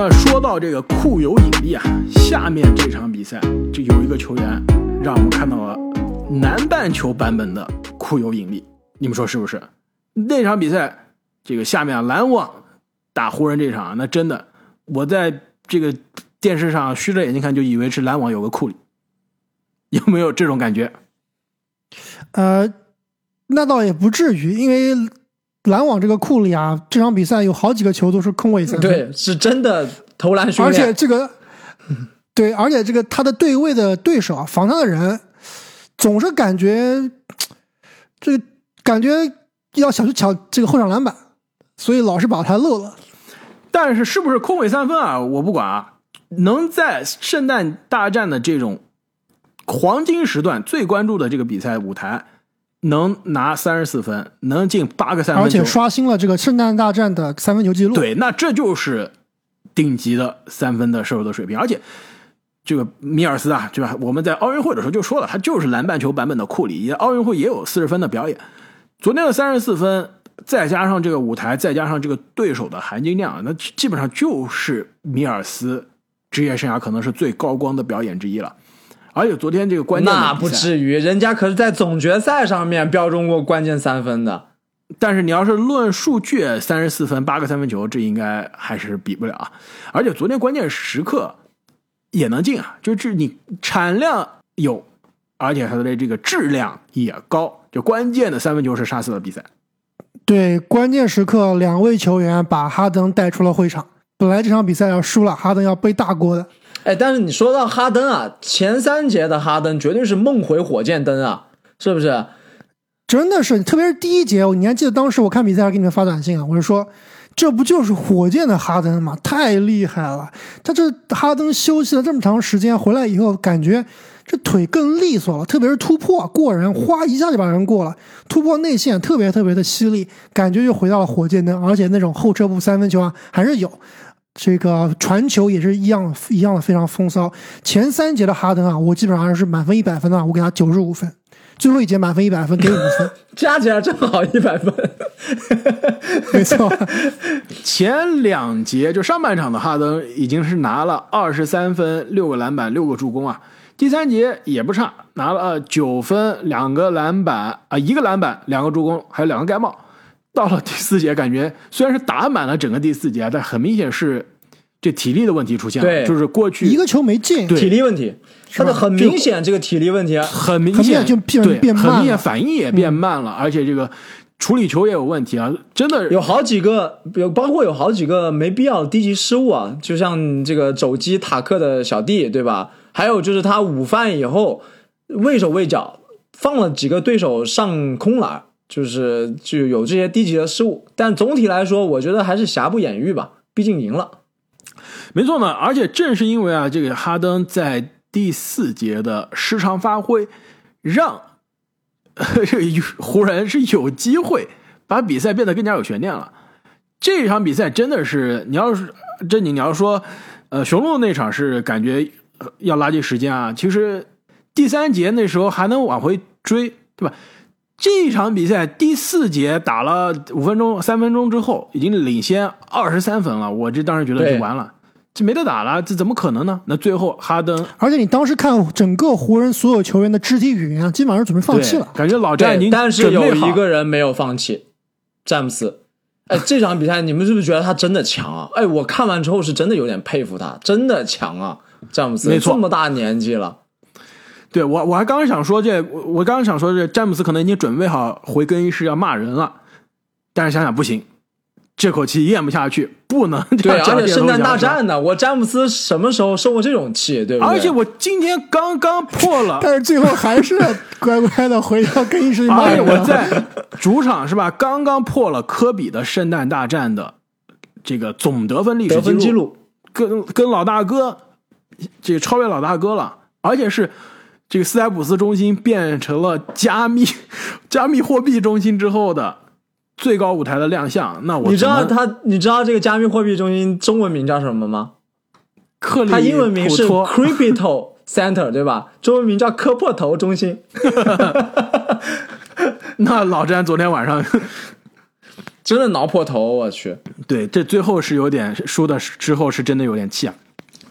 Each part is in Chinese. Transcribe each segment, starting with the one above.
那说到这个库有引力啊，下面这场比赛就有一个球员让我们看到了南半球版本的库有引力，你们说是不是？那场比赛，这个下面啊篮网打湖人这场，那真的我在这个电视上虚着眼睛看，就以为是篮网有个库里，有没有这种感觉？呃，那倒也不至于，因为篮网这个库里啊，这场比赛有好几个球都是空位三分，对，是真的投篮训练而。且这个，对，而且这个他的对位的对手啊，防他的人总是感觉这个感觉要想去抢这个后场篮板，所以老是把他漏了。但是是不是空位三分啊？我不管啊，能在圣诞大战的这种黄金时段最关注的这个比赛舞台，能拿三十四分，能进八个三分球，而且刷新了这个圣诞大战的三分球记录。对，那这就是顶级的三分的射手的水平。而且这个米尔斯啊，对吧？我们在奥运会的时候就说了，他就是篮半球版本的库里，也奥运会也有四十分的表演。昨天的三十四分，再加上这个舞台，再加上这个对手的含金量，那基本上就是米尔斯职业生涯可能是最高光的表演之一了。而且昨天这个关键那不至于，人家可是在总决赛上面标中过关键三分的。但是你要是论数据，三十四分八个三分球，这应该还是比不了啊。而且昨天关键时刻也能进啊，就是你产量有，而且他的这个质量也高，就关键的三分球是杀死了比赛。对，关键时刻两位球员把哈登带出了会场。本来这场比赛要输了，哈登要背大锅的。哎，但是你说到哈登啊，前三节的哈登绝对是梦回火箭灯啊，是不是？真的是，特别是第一节，你还记得当时我看比赛还给你们发短信啊，我就说，这不就是火箭的哈登吗？太厉害了！他这哈登休息了这么长时间，回来以后感觉这腿更利索了，特别是突破过人，哗一下就把人过了，突破内线特别特别的犀利，感觉又回到了火箭灯，而且那种后撤步三分球啊还是有。这个传球也是一样一样的非常风骚。前三节的哈登啊，我基本上是满分一百分的，我给他九十五分。最后一节满分一百分，给五分，加起来正好一百分。没错。前两节就上半场的哈登已经是拿了二十三分、六个篮板、六个助攻啊。第三节也不差，拿了九分、两个篮板啊，一个篮板、两个助攻，还有两个盖帽。到了第四节，感觉虽然是打满了整个第四节，但很明显是这体力的问题出现了。对就是过去一个球没进，对体力问题，他的很明显这个体力问题啊。很明显显就变对，变慢很明显反应也变慢了，而且这个处理球也有问题啊，真的有好几个，有包括有好几个没必要低级失误啊，就像这个肘击塔克的小弟，对吧？还有就是他午饭以后畏手畏脚，放了几个对手上空篮，就是就有这些低级的失误。但总体来说，我觉得还是瑕不掩瑜吧，毕竟赢了。没错呢，而且正是因为啊，这个哈登在第四节的失常发挥，让这个 湖人是有机会把比赛变得更加有悬念了。这场比赛真的是，你要是正经，你要说，呃，雄鹿那场是感觉要拉近时间啊。其实第三节那时候还能往回追，对吧？这场比赛第四节打了五分钟、三分钟之后，已经领先二十三分了。我这当时觉得就完了，这没得打了，这怎么可能呢？那最后哈登而且你当时看整个湖人所有球员的肢体语言啊，基本上准备放弃了。感觉老詹已，经但是准备好有一个人没有放弃，詹姆斯。哎，这场比赛你们是不是觉得他真的强啊？哎，我看完之后是真的有点佩服他，真的强啊！詹姆斯没错这么大年纪了，对我，我还刚刚想说这，我我刚刚想说这，詹姆斯可能已经准备好回更衣室要骂人了，但是想想不行，这口气咽不下去，不能这对，样而且圣诞大战。呢，我詹姆斯什么时候受过这种气，对不对？而且我今天刚刚破了，但是最后还是乖乖的回到更衣室而且。我在主场是吧，刚刚破了科比的圣诞大战的这个总得分历史得分记录，跟跟老大哥这个超越老大哥了，而且是这个斯台普斯中心变成了加密加密货币中心之后的最高舞台的亮相。那我你知道他，你知道这个加密货币中心中文名叫什么吗？克里它英文名是 Crypto Center，对吧？中文名叫磕破头中心。那老詹昨天晚上真的挠破头，我去，对，这最后是有点输的之后是真的有点气啊。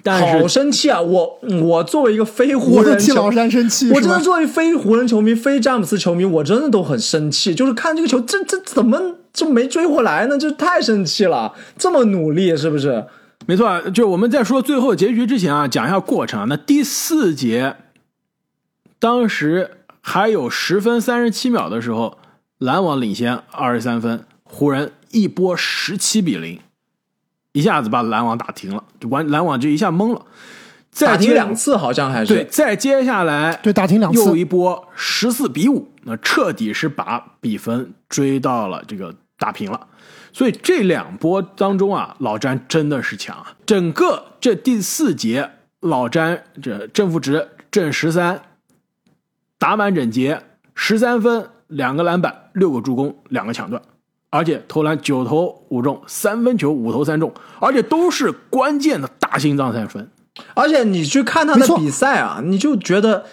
但好生气啊！我我作为一个非湖我都人球替老山生气，我真的作为非湖人球迷、非詹姆斯球迷，我真的都很生气。就是看这个球，这这怎么就没追回来呢？这太生气了！这么努力，是不是？没错啊，就我们在说最后结局之前啊，讲一下过程啊。那第四节，当时还有十分三十七秒的时候，篮网领先二十三分，湖人一波十七比零，一下子把篮网打停了，就完篮网就一下懵了。再打停接两次，好像还是对，再接下来对打停两次又一波十四比五，那彻底是把比分追到了这个打平了。所以这两波当中啊，老詹真的是强啊！整个这第四节，老詹这正负值正十三，打满整节，十三分，两个篮板，六个助攻，两个抢断，而且投篮九投五中，三分球五投三中，而且都是关键的大心脏三分。而且你去看他的比赛啊，你就觉得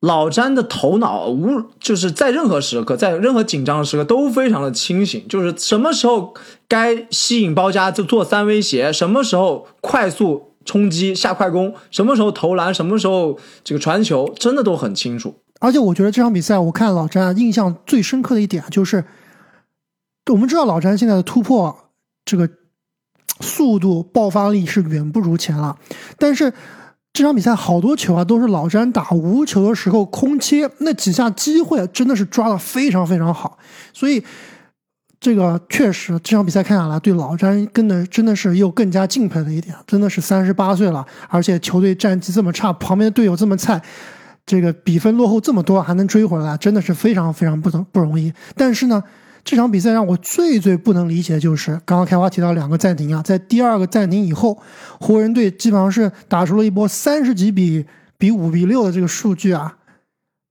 老詹的头脑无就是在任何时刻，在任何紧张的时刻都非常的清醒，就是什么时候该吸引包夹就做三威胁，什么时候快速冲击下快攻，什么时候投篮，什么时候这个传球，真的都很清楚。而且我觉得这场比赛，我看老詹啊印象最深刻的一点啊就是，我们知道老詹现在的突破这个速度、爆发力是远不如前了，但是这场比赛好多球啊都是老詹打无球的时候空切，那几下机会真的是抓的非常非常好，所以这个确实这场比赛看下来，对老詹跟的真的是又更加敬佩了一点，真的是三十八岁了，而且球队战绩这么差，旁边的队友这么菜。这个比分落后这么多还能追回来，真的是非常非常不不容易。但是呢，这场比赛让我最最不能理解的就是，刚刚开花提到两个暂停啊，在第二个暂停以后，湖人队基本上是打出了一波三十几比比五比六的这个数据啊，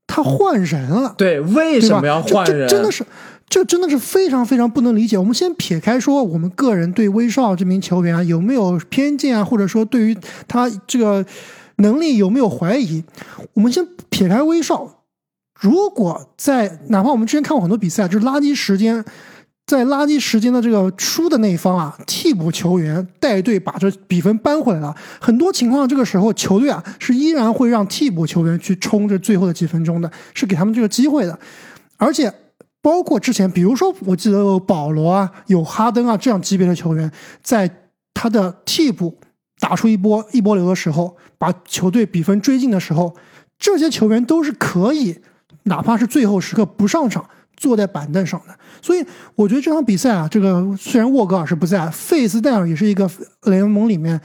他换人了。对，为什么要换人？真的是，这真的是非常非常不能理解。我们先撇开说我们个人对威少这名球员啊有没有偏见啊，或者说对于他这个能力有没有怀疑，我们先撇开威少。如果在哪怕我们之前看过很多比赛，就是垃圾时间，在垃圾时间的这个输的那一方啊，替补球员带队把这比分扳回来了。很多情况，这个时候球队啊是依然会让替补球员去冲这最后的几分钟的，是给他们这个机会的。而且包括之前，比如说我记得有保罗啊、有哈登啊这样级别的球员，在他的替补打出一波一波流的时候，把球队比分追进的时候，这些球员都是可以，哪怕是最后时刻不上场，坐在板凳上的。所以我觉得这场比赛啊，这个虽然沃格尔是不在，费斯戴尔也是一个联盟里面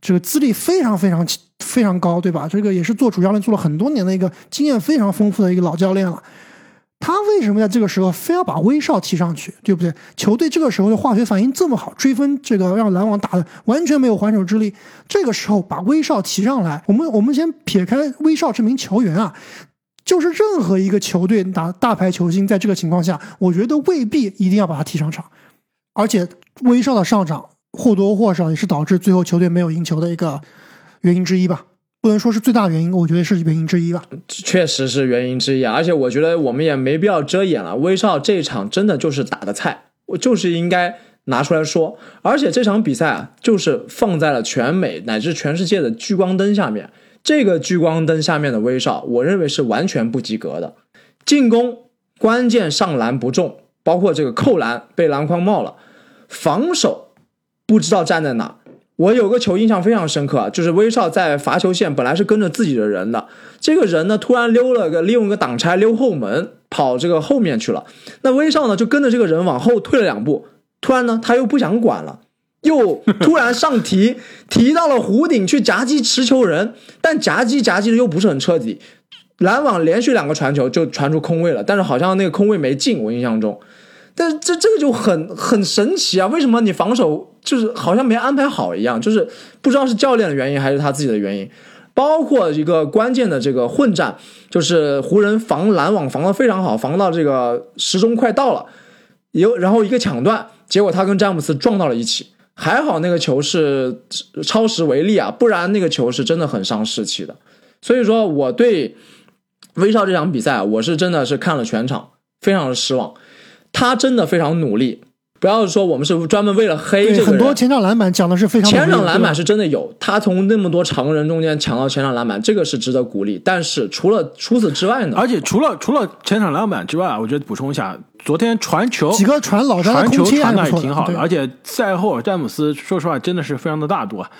这个资历非常非常非常高，对吧？这个也是做主教练做了很多年的一个经验非常丰富的一个老教练了。他为什么在这个时候非要把威少提上去，对不对？球队这个时候的化学反应这么好，追分这个让篮网打的完全没有还手之力。这个时候把威少提上来，我们我们先撇开威少这名球员啊，就是任何一个球队打大牌球星，在这个情况下，我觉得未必一定要把他踢上场。而且威少的上场或多或少也是导致最后球队没有赢球的一个原因之一吧。不能说是最大原因，我觉得是原因之一吧。确实是原因之一啊，而且我觉得我们也没必要遮掩了。威少这一场真的就是打的菜，我就是应该拿出来说。而且这场比赛啊，就是放在了全美乃至全世界的聚光灯下面。这个聚光灯下面的威少，我认为是完全不及格的。进攻关键上篮不中，包括这个扣篮被篮筐冒了，防守不知道站在哪。我有个球印象非常深刻，就是威少在罚球线本来是跟着自己的人的，这个人呢突然溜了个利用一个挡拆溜后门跑这个后面去了，那威少呢就跟着这个人往后退了两步，突然呢他又不想管了，又突然上提 提到了弧顶去夹击持球人，但夹击夹击的又不是很彻底，篮网连续两个传球就传出空位了，但是好像那个空位没进，我印象中。但是这这个就很很神奇啊！为什么你防守就是好像没安排好一样？就是不知道是教练的原因还是他自己的原因。包括一个关键的这个混战，就是湖人防篮网防的非常好，防到这个时钟快到了，有然后一个抢断，结果他跟詹姆斯撞到了一起。还好那个球是超时为例啊，不然那个球是真的很伤士气的。所以说我对威少这场比赛，我是真的是看了全场，非常的失望。他真的非常努力，不要说我们是专门为了黑对这个人。很多前场篮板讲的是非常前场篮板是是真的有，他从那么多常人中间抢到前场篮板，这个是值得鼓励。但是除了除此之外呢？而且除了除了前场篮板之外啊，我觉得补充一下，昨天传球几个传老詹的传球传的还不错还挺好的，而且赛后詹姆斯说实话真的是非常的大度啊。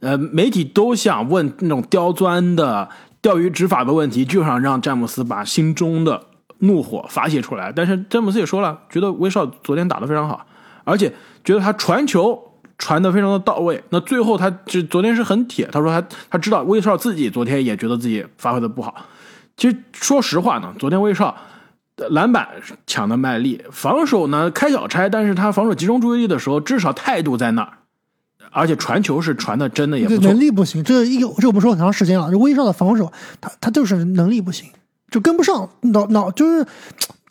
呃，媒体都想问那种刁钻的钓鱼执法的问题，就想让詹姆斯把心中的怒火发泄出来。但是詹姆斯也说了，觉得威少昨天打得非常好，而且觉得他传球传得非常的到位。那最后他这昨天是很铁，他说他他知道威少自己昨天也觉得自己发挥的不好。其实说实话呢，昨天威少篮板抢的卖力，防守呢开小差，但是他防守集中注意力的时候，至少态度在那儿，而且传球是传的真的也不错能。力不行，这一个这我们说很长时间了。威少的防守，他他就是能力不行，就跟不上，脑脑就是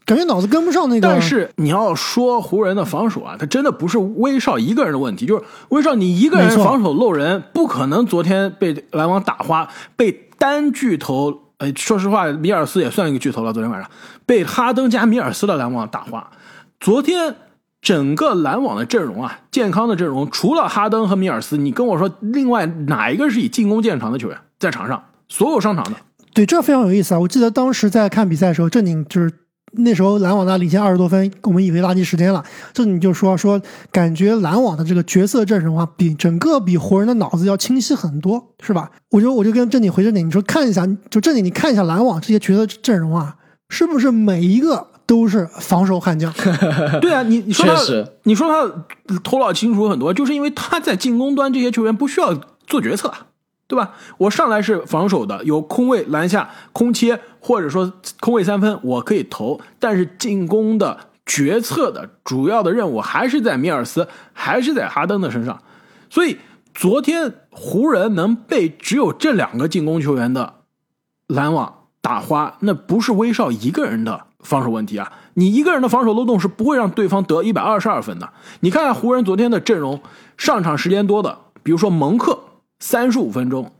感觉脑子跟不上那个。但是你要说湖人的防守啊，他真的不是威少一个人的问题，就是威少你一个人防守漏人，不可能昨天被篮网打花，被单巨头，呃，说实话，米尔斯也算一个巨头了，昨天晚上被哈登加米尔斯的篮网打花。昨天整个篮网的阵容啊，健康的阵容，除了哈登和米尔斯，你跟我说另外哪一个是以进攻见长的球员在场上？所有上场的，对，这非常有意思啊！我记得当时在看比赛的时候，正经就是那时候篮网呢领先二十多分，我们以为垃圾时间了。这你就说说，感觉篮网的这个角色阵容啊，比整个比湖人的脑子要清晰很多，是吧？我就我就跟正经回正经，你说看一下，就正经你看一下篮网这些角色阵容啊，是不是每一个都是防守悍将？对啊，你你说他，你说他头脑清楚很多，就是因为他在进攻端这些球员不需要做决策，对吧？我上来是防守的，有空位篮下、空切或者说空位三分，我可以投，但是进攻的决策的主要的任务还是在米尔斯，还是在哈登的身上。所以昨天湖人能被只有这两个进攻球员的篮网打花，那不是威少一个人的防守问题啊！你一个人的防守漏洞是不会让对方得一百二十二分的。你看看湖人昨天的阵容，上场时间多的，比如说蒙克，三十五分钟，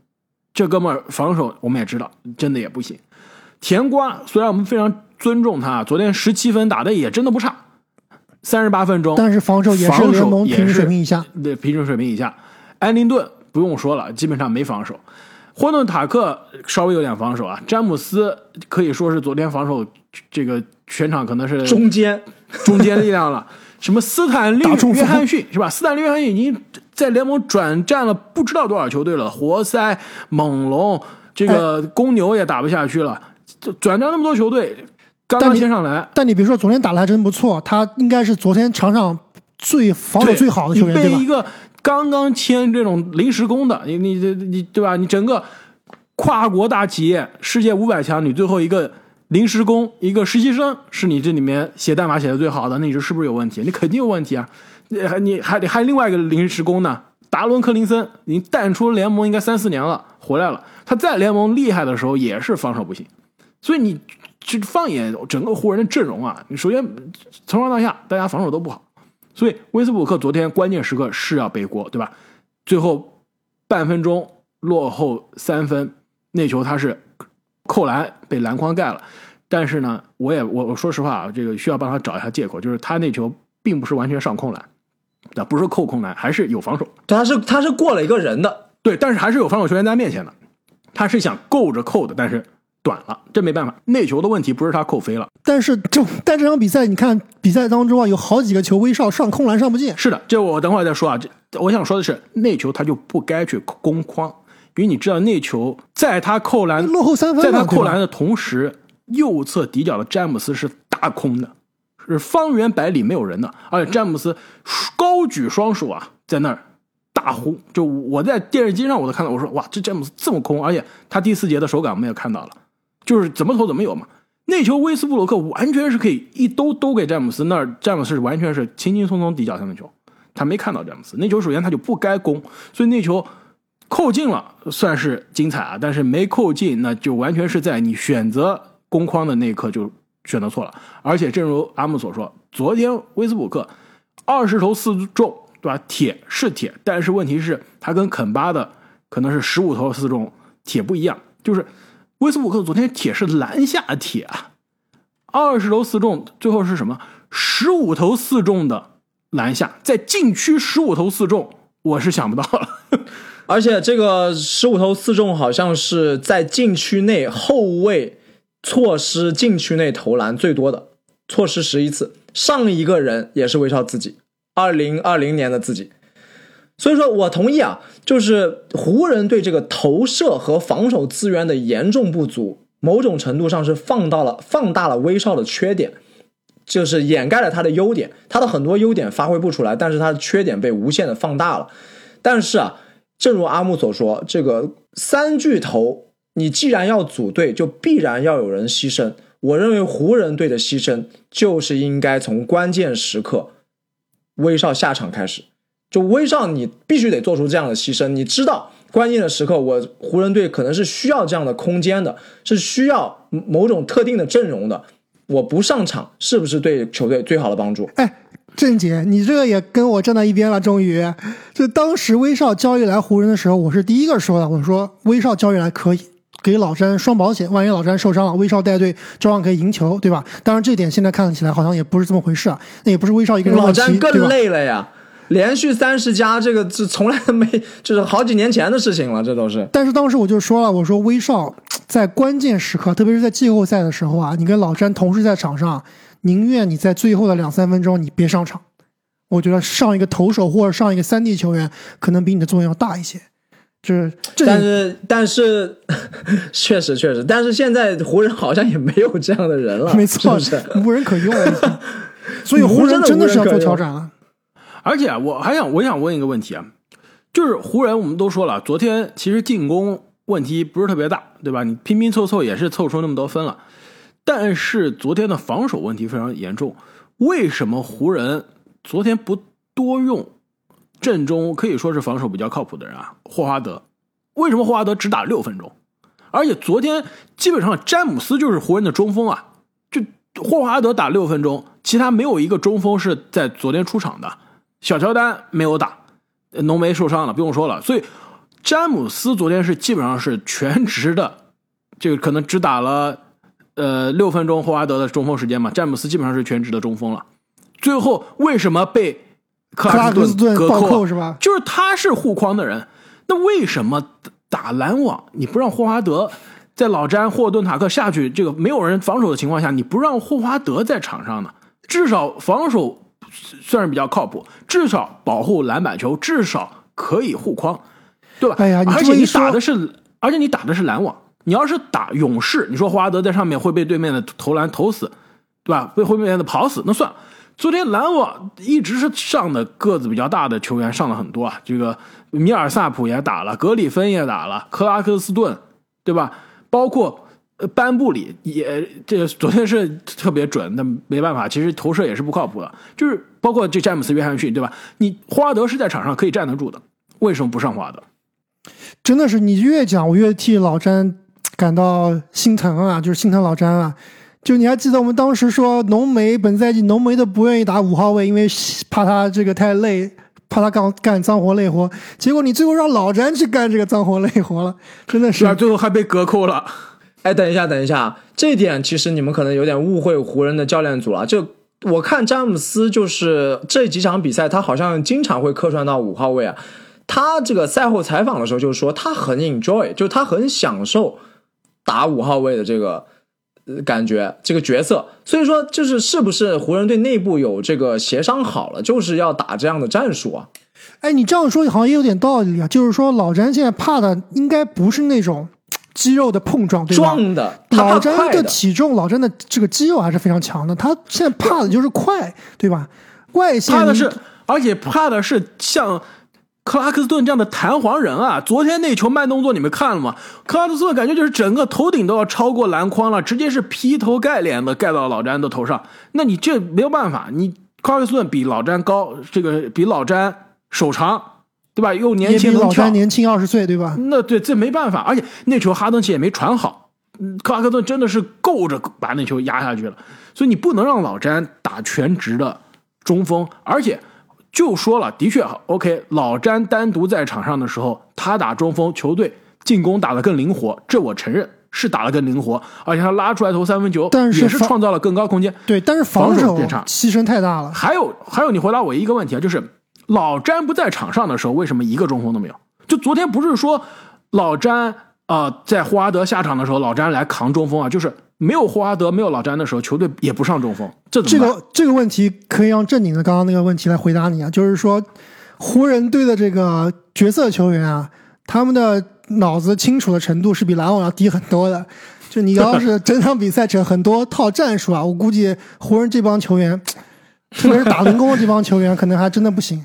这哥们儿防守我们也知道，真的也不行。甜瓜虽然我们非常尊重他，昨天十七分打的也真的不差，三十八分钟，但是防守也是防守联盟平均水平以下。对，平均水平以下。安林顿不用说了，基本上没防守。霍顿塔克稍微有点防守啊，詹姆斯可以说是昨天防守这个全场可能是中间中间力量了。什么斯坦利约翰逊是吧？斯坦利约翰逊已经在联盟转战了不知道多少球队了，活塞、猛龙，这个公牛也打不下去了，就转战那么多球队，刚刚但你先上来，但你别说，昨天打的还真不错，他应该是昨天场上最防守最好的球员，对吧被一？个刚刚签这种临时工的，你你你你对吧？你整个跨国大企业世界五百强，你最后一个临时工，一个实习生，是你这里面写代码写的最好的，那你这是不是有问题？你肯定有问题啊！你还你还得还另外一个临时工呢，达伦克林森，已经淡出联盟应该三四年了，回来了。他在联盟厉害的时候也是防守不行，所以你去放眼整个湖人的阵容啊，你首先从上到下大家防守都不好。所以威斯布鲁克昨天关键时刻是要背锅，对吧？最后半分钟落后三分，那球他是扣篮被篮筐盖了。但是呢，我也我我说实话啊，这个需要帮他找一下借口，就是他那球并不是完全上空篮，啊，不是扣空篮，还是有防守。他是他是过了一个人的，对，但是还是有防守球员在他面前的，他是想够着扣的，但是短了，这没办法。内球的问题不是他扣飞了，但是这但这场比赛，你看比赛当中啊，有好几个球威少上空篮上不进，是的，这我等会儿再说啊。这我想说的是，内球他就不该去攻框，因为你知道内球在他扣篮落后三分在他扣篮的同时，右侧底角的詹姆斯是大空的，是方圆百里没有人的，而且詹姆斯高举双手啊，在那儿大呼。就我在电视机上我都看到，我说哇，这詹姆斯这么空，而且他第四节的手感我们也看到了，就是怎么投怎么有嘛。那球威斯布鲁克完全是可以一兜兜给詹姆斯，那儿詹姆斯完全是轻轻松松底角三分球，他没看到詹姆斯那球，首先他就不该攻，所以那球扣进了算是精彩啊，但是没扣进，那就完全是在你选择攻框的那一刻就选择错了。而且正如阿姆所说，昨天威斯布鲁克二十投四中，对吧？铁是铁，但是问题是他跟肯巴的可能是十五投四中，铁不一样，就是威斯布鲁克昨天铁是篮下铁啊，二十投四中，最后是什么？十五投四中的篮下，在禁区十五投四中，我是想不到了。而且这个十五投四中好像是在禁区内后卫错失禁区内投篮最多的，错失十一次。上一个人也是威少自己，二零二零年的自己。所以说我同意啊，就是湖人对这个投射和防守资源的严重不足，某种程度上是放到了放大了威少的缺点，就是掩盖了他的优点，他的很多优点发挥不出来，但是他的缺点被无限的放大了。但是啊。正如阿木所说，这个三巨头，你既然要组队，就必然要有人牺牲。我认为湖人队的牺牲就是应该从关键时刻威少下场开始。就威少，你必须得做出这样的牺牲。你知道，关键的时刻，我湖人队可能是需要这样的空间的，是需要某种特定的阵容的。我不上场，是不是对球队最好的帮助？哎。郑姐，你这个也跟我站在一边了。终于，就当时威少交易来湖人的时候，我是第一个说的。我说威少交易来可以给老詹双保险，万一老詹受伤了，威少带队照样可以赢球，对吧？当然，这点现在看起来好像也不是这么回事啊。那也不是威少一个人老詹更累了呀，连续三十加，这个是从来没，就是好几年前的事情了，这都是。但是当时我就说了，我说威少在关键时刻，特别是在季后赛的时候啊，你跟老詹同时在场上。宁愿你在最后的两三分钟你别上场，我觉得上一个投手或者上一个三 D 球员可能比你的作用要大一些。就是，但是但是 确实确实，但是现在湖人好像也没有这样的人了，没错，无人可用了。所以湖人真的是要做调整了。而且我还想，我想问一个问题啊，就是湖人我们都说了，昨天其实进攻问题不是特别大，对吧？你拼拼凑凑也是凑出那么多分了。但是昨天的防守问题非常严重，为什么湖人昨天不多用阵中可以说是防守比较靠谱的人啊？霍华德，为什么霍华德只打六分钟？而且昨天基本上詹姆斯就是湖人的中锋啊，就霍华德打六分钟，其他没有一个中锋是在昨天出场的。小乔丹没有打，浓眉受伤了，不用说了。所以詹姆斯昨天是基本上是全职的，这个可能只打了。呃，六分钟霍华德的中锋时间嘛，詹姆斯基本上是全职的中锋了。最后为什么被克拉克斯顿隔扣是吧？就是他是护框的人，那为什么打篮网你不让霍华德在老詹霍顿塔克下去这个没有人防守的情况下，你不让霍华德在场上呢？至少防守算是比较靠谱，至少保护篮板球，至少可以护框，对吧？哎呀，而且你打的是，而且你打的是篮网。你要是打勇士，你说霍华德在上面会被对面的投篮投死，对吧？被后面的跑死，那算了。昨天篮网一直是上的个子比较大的球员上了很多啊，这个米尔萨普也打了，格里芬也打了，克拉克斯顿，对吧？包括班布里也，这昨天是特别准，那没办法，其实投射也是不靠谱的。就是包括这詹姆斯约翰逊，对吧？你霍华德是在场上可以站得住的，为什么不上霍华德？真的是你越讲我越替老詹。感到心疼啊，就是心疼老詹啊。就你还记得我们当时说浓眉本赛季浓眉都不愿意打五号位，因为怕他这个太累，怕他干干脏活累活。结果你最后让老詹去干这个脏活累活了，真的是。最后还被隔扣了。哎，等一下，等一下，这点其实你们可能有点误会湖人的教练组了。就我看詹姆斯，就是这几场比赛他好像经常会客串到五号位啊。他这个赛后采访的时候就说他很 enjoy，就他很享受。打五号位的这个感觉，这个角色，所以说就是是不是湖人队内部有这个协商好了，就是要打这样的战术啊？哎，你这样说好像也有点道理啊。就是说老詹现在怕的应该不是那种肌肉的碰撞，对吧？撞的，老詹的体重，老詹的这个肌肉还是非常强的。他现在怕的就是快，对吧？外线怕的是，而且怕的是像。克拉克斯顿这样的弹簧人啊，昨天那球慢动作你们看了吗？克拉克斯顿感觉就是整个头顶都要超过篮筐了，直接是劈头盖脸的盖到老詹的头上。那你这没有办法，你克拉克斯顿比老詹高，这个比老詹手长，对吧？又年轻，老詹年轻二十岁，对吧？那对，这没办法。而且那球哈登其实也没传好，克拉克斯顿真的是够着把那球压下去了。所以你不能让老詹打全职的中锋，而且。就说了，的确，OK。老詹单独在场上的时候，他打中锋，球队进攻打得更灵活，这我承认，是打得更灵活，而且他拉出来投三分球，但是也是创造了更高空间。对，但是防守守变差牺牲太大了。还有还有，你回答我一个问题啊，就是老詹不在场上的时候，为什么一个中锋都没有？就昨天不是说老詹啊、呃在霍华德下场的时候，老詹来扛中锋啊，就是没有霍华德、没有老詹的时候，球队也不上中锋，这怎这么办？个这个问题可以让正经的刚刚那个问题来回答你啊，就是说湖人队的这个角色球员啊，他们的脑子清楚的程度是比篮网要低很多的。就你要是整场比赛整很多套战术啊，我估计湖人这帮球员，特别是打零工的这帮球员，可能还真的不行。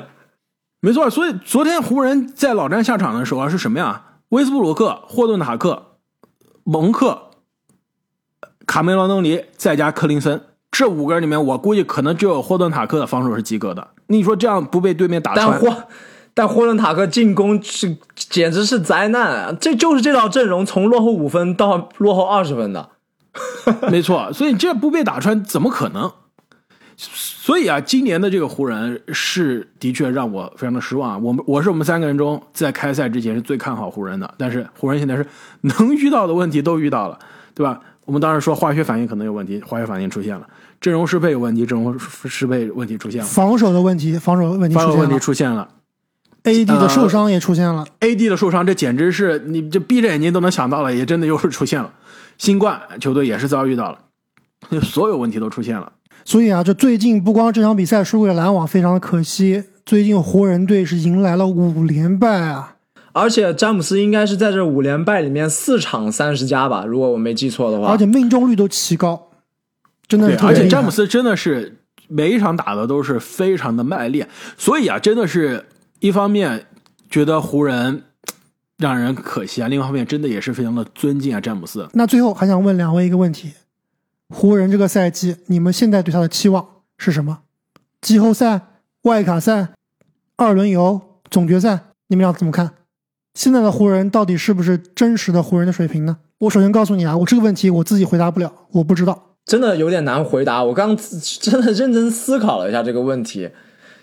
没错，所以昨天湖人在老詹下场的时候啊，是什么呀？威斯布鲁克、霍顿塔克、蒙克、卡梅隆·登尼，再加克林森，这五个人里面，我估计可能只有霍顿塔克的防守是及格的。你说这样不被对面打穿，但霍但霍顿塔克进攻是简直是灾难啊！这就是这套阵容从落后五分到落后二十分的。没错，所以这不被打穿怎么可能？所以啊，今年的这个湖人是的确让我非常的失望啊。我们我是我们三个人中在开赛之前是最看好湖人的，但是湖人现在是能遇到的问题都遇到了，对吧？我们当时说化学反应可能有问题，化学反应出现了；阵容适配有问题，阵容适配问题出现了；防守的问题，防守问题防守问题出现了出现了，AD 的受伤也出现了。，AD 的受伤，这简直是你这闭着眼睛都能想到了，也真的又是出现了。新冠球队也是遭遇到了，所有问题都出现了。所以啊，这最近不光这场比赛输给篮网非常的可惜，最近湖人队是迎来了五连败啊！而且詹姆斯应该是在这五连败里面四场三十加吧，如果我没记错的话。而且命中率都奇高，真的对是，特别而且詹姆斯真的是每一场打的都是非常的卖力，所以啊，真的是一方面觉得湖人让人可惜啊，另一方面真的也是非常的尊敬啊詹姆斯。那最后还想问两位一个问题：湖人这个赛季，你们现在对他的期望是什么？季后赛、外卡赛、二轮游、总决赛，你们俩怎么看？现在的湖人到底是不是真实的湖人的水平呢？我首先告诉你啊，我这个问题我自己回答不了，我不知道。真的有点难回答。我刚真的认真思考了一下这个问题，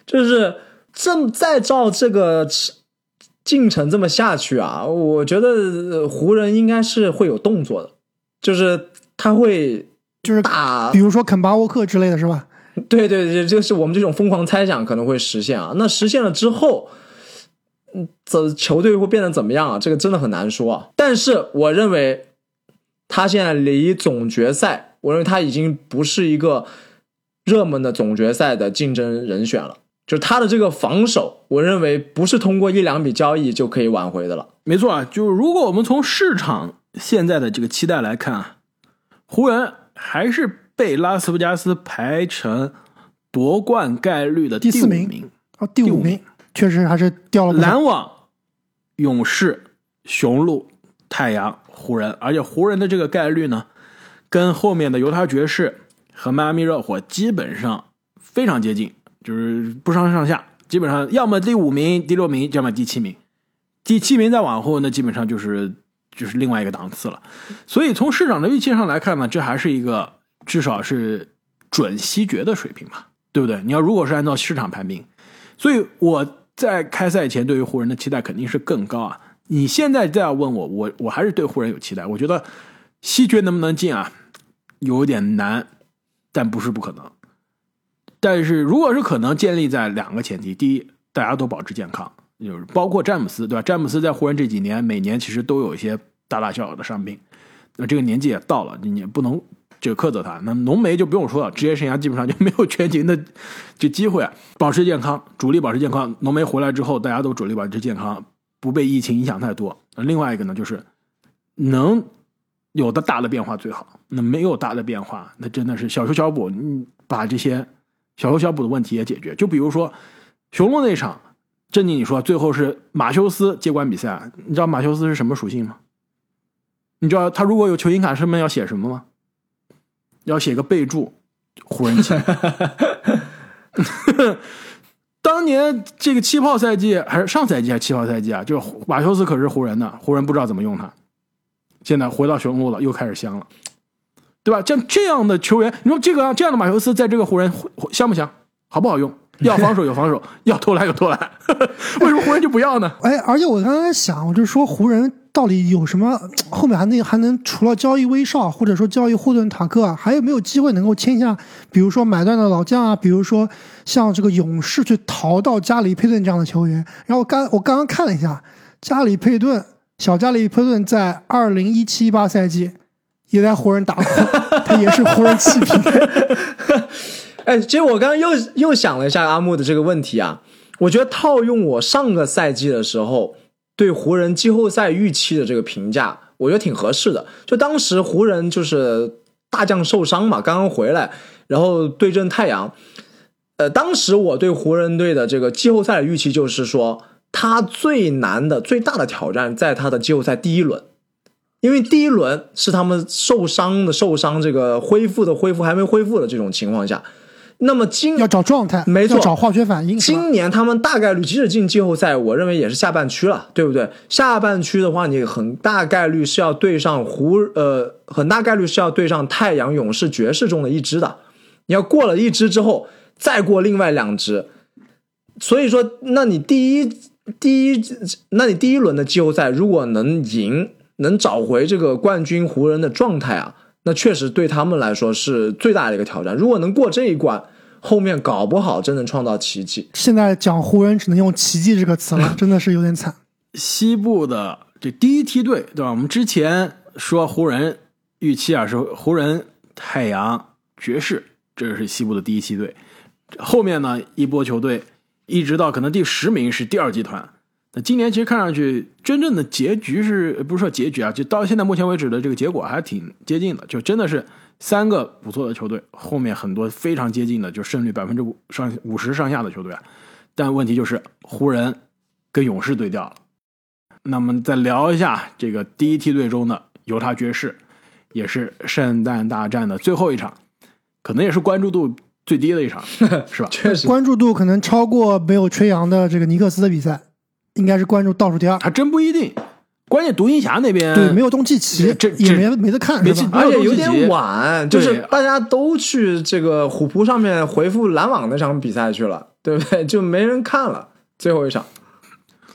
就是这再照这个进程这么下去啊，我觉得湖人应该是会有动作的，就是他会就是打比，如说肯巴沃克之类的是吧？对对对，就是我们这种疯狂猜想可能会实现啊。那实现了之后，嗯，这球队会变得怎么样啊？这个真的很难说啊。但是我认为他现在离总决赛，我认为他已经不是一个热门的总决赛的竞争人选了。就是他的这个防守，我认为不是通过一两笔交易就可以挽回的了。没错啊，就是如果我们从市场现在的这个期待来看啊，湖人还是被拉斯维加斯排成夺冠概率的第四名名啊，第五名确实还是掉了。篮网、勇士、雄鹿、太阳、湖人，而且湖人的这个概率呢，跟后面的犹他爵士和迈阿密热火基本上非常接近，就是不相上下，基本上要么第五名、第六名，要么第七名，第七名再往后，那基本上就是就是另外一个档次了。所以从市场的预期上来看呢，这还是一个至少是准西决的水平嘛，对不对？你要如果是按照市场排名，所以我在开赛前对于湖人的期待肯定是更高啊。你现在再要问我，我我还是对湖人有期待。我觉得西决能不能进啊，有点难，但不是不可能。但是如果是可能，建立在两个前提：第一，大家都保持健康，就是包括詹姆斯，对吧？詹姆斯在湖人这几年，每年其实都有一些大大小小的伤病，那这个年纪也到了，你也不能这个苛责他。那浓眉就不用说了，职业生涯基本上就 没有全勤的这机会啊。保持健康，主力保持健康。浓眉回来之后，大家都主力保持健康，不被疫情影响太多。另外一个呢，就是能有的大的变化最好。那没有大的变化，那真的是小修小补，你把这些小修小补的问题也解决。就比如说雄鹿那场，正经你说最后是马修斯接管比赛，你知道马修斯是什么属性吗？你知道他如果有球星卡上面要写什么吗？要写个备注，湖人签。当年这个气泡赛季还是上赛季还是气泡赛季啊？就马修斯可是湖人的，湖人不知道怎么用他。现在回到雄鹿了，又开始香了，对吧？像这样的球员，你说这个这样的马修斯在这个湖人香不香？好不好用？要防守有防守，要投篮有投篮，为什么湖人就不要呢？哎，而且我刚才想，我就说湖人到底有什么 后面还能还能除了交易威少，或者说交易霍顿塔克，还有没有机会能够签下，比如说买断的老将啊，比如说像这个勇士去淘到加里佩顿这样的球员？然后刚我刚刚看了一下，加里佩顿小加里佩顿在二零一七一八赛季也在湖人打过，他也是湖人弃品。哎，其实我刚刚又又想了一下阿木的这个问题啊，我觉得套用我上个赛季的时候对湖人季后赛预期的这个评价，我觉得挺合适的。就当时湖人就是大将受伤嘛，刚刚回来，然后对阵太阳。呃，当时我对湖人队的这个季后赛的预期就是说，他最难的、最大的挑战在他的季后赛第一轮，因为第一轮是他们受伤的受伤，这个恢复的恢复还没恢复的这种情况下。那么今要找状态，没错，找化学反应。今年他们大概率即使进季后赛，我认为也是下半区了，对不对？下半区的话，你很大概率是要对上湖，呃，很大概率是要对上太阳、勇士、爵士中的一支的。你要过了一支之后，再过另外两支。所以说，那你第一第一，那你第一轮的季后赛如果能赢，能找回这个冠军湖人的状态啊。那确实对他们来说是最大的一个挑战。如果能过这一关，后面搞不好真能创造奇迹。现在讲湖人只能用“奇迹”这个词了，真的是有点惨。西部的这第一梯队，对吧？我们之前说湖人预期啊是湖人、太阳、爵士，这是西部的第一梯队。后面呢一波球队，一直到可能第十名是第二集团。那今年其实看上去，真正的结局是不是说结局啊？就到现在目前为止的这个结果还挺接近的，就真的是三个不错的球队，后面很多非常接近的，就胜率百分之五上五十上下的球队啊。但问题就是湖人跟勇士对调了。那么再聊一下这个第一梯队中的犹他爵士，也是圣诞大战的最后一场，可能也是关注度最低的一场，是吧？确实，关注度可能超过没有吹杨的这个尼克斯的比赛。应该是关注倒数第二，还真不一定。关键独行侠那边对没有东契奇，这也没没得看，没而且有点晚，就是大家都去这个虎扑上面回复篮网那场比赛去了，对不对？就没人看了最后一场。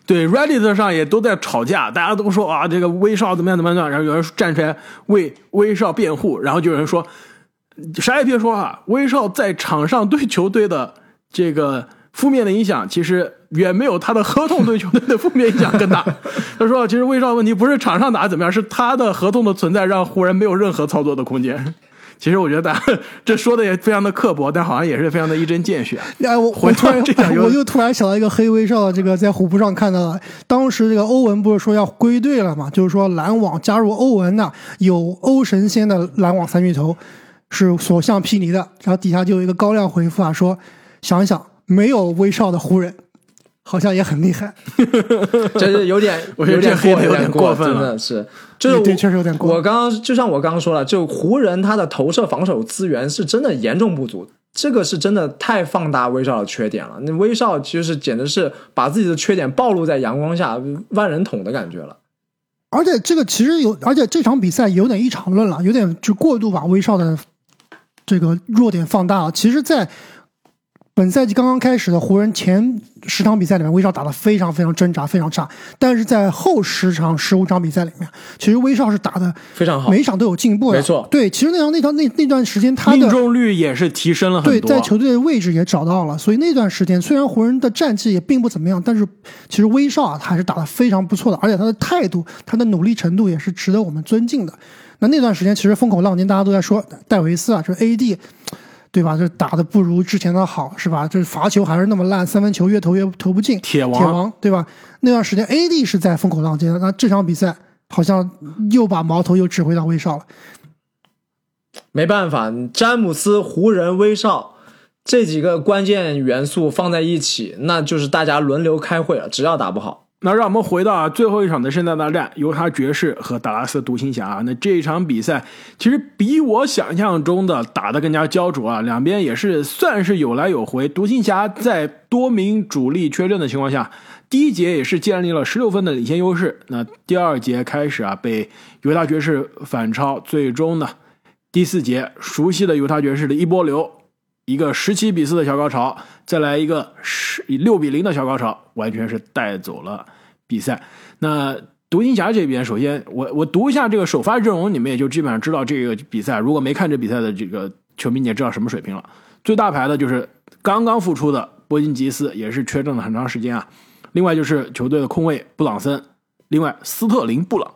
对，Reddit 上也都在吵架，大家都说啊，这个威少怎么样怎么样，然后有人站出来为威少辩护，然后就有人说啥也别说啊，威少在场上对球队的这个负面的影响，其实。远没有他的合同对球队的负面影响更大。他说：“其实威少问题不是场上打怎么样，是他的合同的存在让湖人没有任何操作的空间。”其实我觉得这说的也非常的刻薄，但好像也是非常的一针见血。哎，我我突然我就突然想到一个黑威少，这个在虎扑上看到了，当时这个欧文不是说要归队了嘛？就是说篮网加入欧文的有欧神仙的篮网三巨头是所向披靡的。然后底下就有一个高亮回复啊，说想一想没有威少的湖人。好像也很厉害，就是有点，有点过，有点过分了，是，就是对，确实有点过。我刚刚就像我刚刚说了，就湖人他的投射防守资源是真的严重不足，这个是真的太放大威少的缺点了。那威少其实简直是把自己的缺点暴露在阳光下，万人捅的感觉了。而且这个其实有，而且这场比赛有点异常论了，有点就过度把威少的这个弱点放大了。其实，在本赛季刚刚开始的湖人前十场比赛里面，威少打得非常非常挣扎，非常差。但是在后十场、十五场比赛里面，其实威少是打的非常好，每场都有进步的。没错，对，其实那场那场那那段时间，他的命中率也是提升了很多。对，在球队的位置也找到了。所以那段时间，虽然湖人的战绩也并不怎么样，但是其实威少啊，他还是打得非常不错的，而且他的态度、他的努力程度也是值得我们尊敬的。那那段时间，其实风口浪尖，大家都在说戴维斯啊，就是 AD。对吧？就打的不如之前的好，是吧？就是罚球还是那么烂，三分球越投越投不进。铁王，铁王，对吧？那段时间 AD 是在风口浪尖，那这场比赛好像又把矛头又指挥到威少了。没办法，詹姆斯、湖人、威少这几个关键元素放在一起，那就是大家轮流开会了。只要打不好。那让我们回到啊最后一场的圣诞大战，犹他爵士和达拉斯独行侠。那这一场比赛其实比我想象中的打得更加焦灼啊，两边也是算是有来有回。独行侠在多名主力缺阵的情况下，第一节也是建立了十六分的领先优势。那第二节开始啊，被犹他爵士反超，最终呢，第四节熟悉的犹他爵士的一波流一个十七比四的小高潮，再来一个十六比零的小高潮，完全是带走了比赛。那独行侠这边，首先我我读一下这个首发阵容，你们也就基本上知道这个比赛。如果没看这比赛的这个球迷，你也知道什么水平了。最大牌的就是刚刚复出的波金吉斯，也是缺阵了很长时间啊。另外就是球队的控卫布朗森，另外斯特林布朗、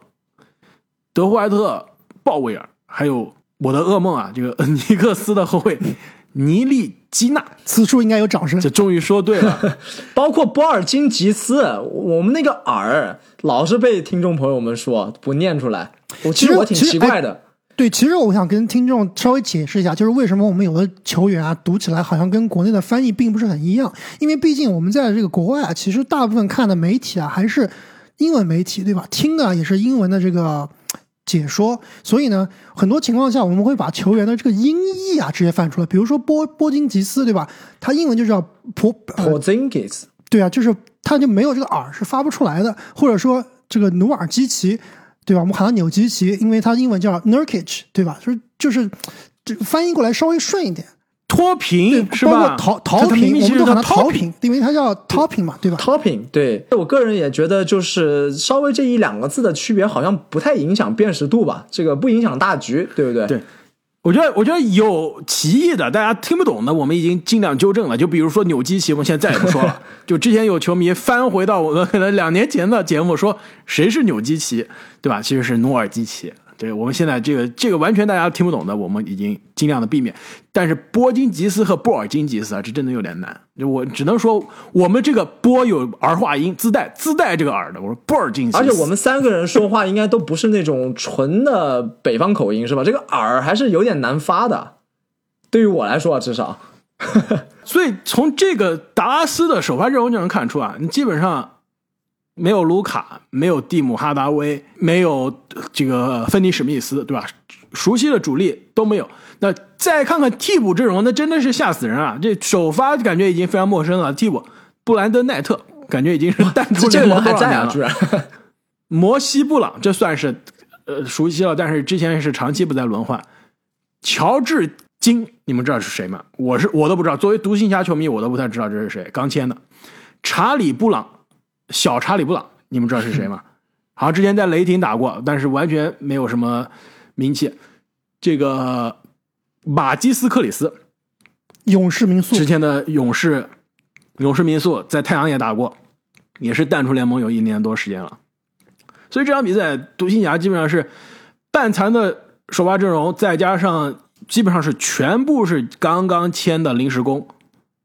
德怀特鲍威尔，还有我的噩梦啊，这个尼克斯的后卫尼利基纳，此处应该有掌声。这终于说对了。包括波尔津吉斯，我们那个尔老是被听众朋友们说不念出来，我其实我挺奇怪的。对，其实我想跟听众稍微解释一下，就是为什么我们有的球员啊读起来好像跟国内的翻译并不是很一样，因为毕竟我们在这个国外啊，其实大部分看的媒体啊还是英文媒体，对吧？听的也是英文的这个解说，所以呢，很多情况下我们会把球员的这个音译啊直接翻出来，比如说波波金吉斯，对吧？他英文就叫波波金吉斯，对啊，就是他就没有这个耳是发不出来的，或者说这个努尔基奇。对吧？我们喊他纽基奇，因为他英文叫 Nurkic，对吧？就是就是这翻译过来稍微顺一点。脱贫是吧？陶陶平，我们都喊他陶平，因为它叫 topping 嘛，对吧？topping，对我个人也觉得就是稍微这一两个字的区别，好像不太影响辨识度吧？这个不影响大局，对不对？对。我觉得，我觉得有歧义的，大家听不懂的，我们已经尽量纠正了。就比如说纽基奇，我们现在再也不说了。就之前有球迷翻回到我们可能两年前的节目，说谁是纽基奇，对吧？其实是努尔基奇。对我们现在这个这个完全大家听不懂的，我们已经尽量的避免。但是波金吉斯和波尔津吉斯啊，这真的有点难。我只能说，我们这个波有儿化音自带自带这个耳的。我说波尔津吉斯，而且我们三个人说话应该都不是那种纯的北方口音，是吧？这个耳还是有点难发的。对于我来说啊，至少。所以从这个达拉斯的首发阵容就能看出啊，你基本上。没有卢卡，没有蒂姆哈达威，没有这个芬尼史密斯，对吧？熟悉的主力都没有。那再看看替补阵容，那真的是吓死人啊！这首发感觉已经非常陌生了。替补布兰登奈特感觉已经是淡出这个人还在啊，居然。摩西布朗这算是呃熟悉了，但是之前是长期不在轮换。乔治金，你们知道是谁吗？我是我都不知道。作为独行侠球迷，我都不太知道这是谁。刚签的查理布朗。小查理布朗，你们知道是谁吗？好像之前在雷霆打过，但是完全没有什么名气。这个马基斯克里斯，勇士民宿之前的勇士，勇士民宿在太阳也打过，也是淡出联盟有一年多时间了。所以这场比赛，独行侠基本上是半残的首发阵容，再加上基本上是全部是刚刚签的临时工，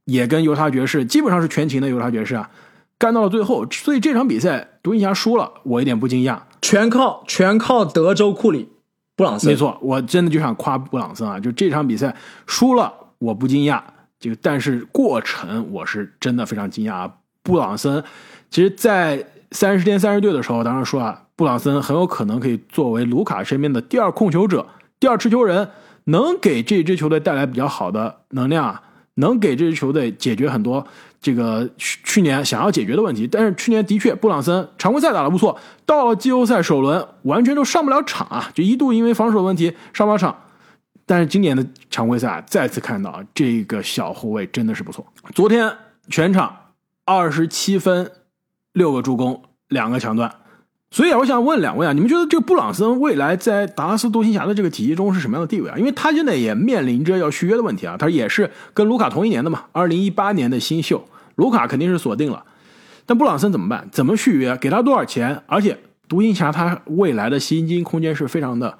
也跟犹他爵士基本上是全勤的犹他爵士啊。干到了最后，所以这场比赛独行侠输了，我一点不惊讶，全靠全靠德州库里布朗森。没错，我真的就想夸布朗森啊！就这场比赛输了，我不惊讶，这个但是过程我是真的非常惊讶啊。布朗森其实，在三十天三十队的时候，当时说啊，布朗森很有可能可以作为卢卡身边的第二控球者、第二持球人，能给这支球队带来比较好的能量，能给这支球队解决很多。这个去去年想要解决的问题，但是去年的确布朗森常规赛打得不错，到了季后赛首轮完全都上不了场啊，就一度因为防守问题上不了场。但是今年的常规赛再次看到这个小后卫真的是不错。昨天全场二十七分，六个助攻，两个抢断。所以啊，我想问两位啊，你们觉得这个布朗森未来在达拉斯独行侠的这个体系中是什么样的地位啊？因为他现在也面临着要续约的问题啊，他也是跟卢卡同一年的嘛，二零一八年的新秀。卢卡肯定是锁定了，但布朗森怎么办？怎么续约？给他多少钱？而且独行侠他未来的薪金空间是非常的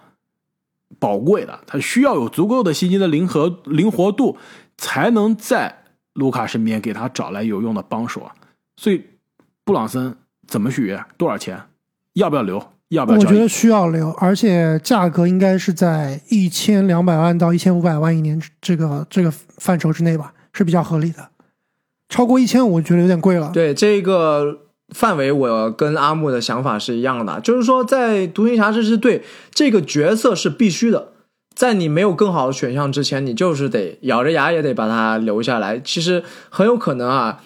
宝贵的，他需要有足够的薪金的灵活灵活度，才能在卢卡身边给他找来有用的帮手啊。所以布朗森怎么续约？多少钱？要不要留？要不要？我觉得需要留，而且价格应该是在一千两百万到一千五百万一年这个这个范畴之内吧，是比较合理的。超过一千，我觉得有点贵了。对这个范围，我跟阿木的想法是一样的，就是说，在独行侠这支队，这个角色是必须的，在你没有更好的选项之前，你就是得咬着牙也得把它留下来。其实很有可能啊，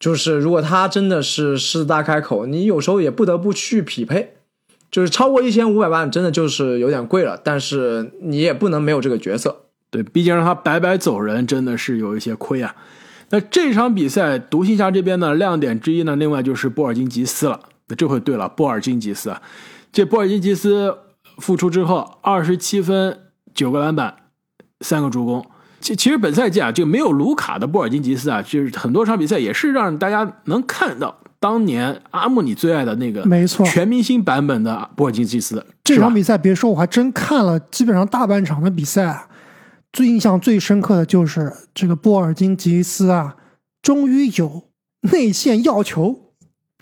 就是如果他真的是狮子大开口，你有时候也不得不去匹配。就是超过一千五百万，真的就是有点贵了，但是你也不能没有这个角色。对，毕竟让他白白走人，真的是有一些亏啊。那这场比赛，独行侠这边呢，亮点之一呢，另外就是波尔津吉斯了。那这回对了，波尔津吉斯啊，这波尔津吉斯复出之后，二十七分，九个篮板，三个助攻。其其实本赛季啊，这个没有卢卡的波尔津吉斯啊，就是很多场比赛也是让大家能看到当年阿木你最爱的那个没错全明星版本的波尔津吉斯。这场比赛别说，我还真看了基本上大半场的比赛啊，最印象最深刻的就是这个波尔津吉斯啊，终于有内线要球、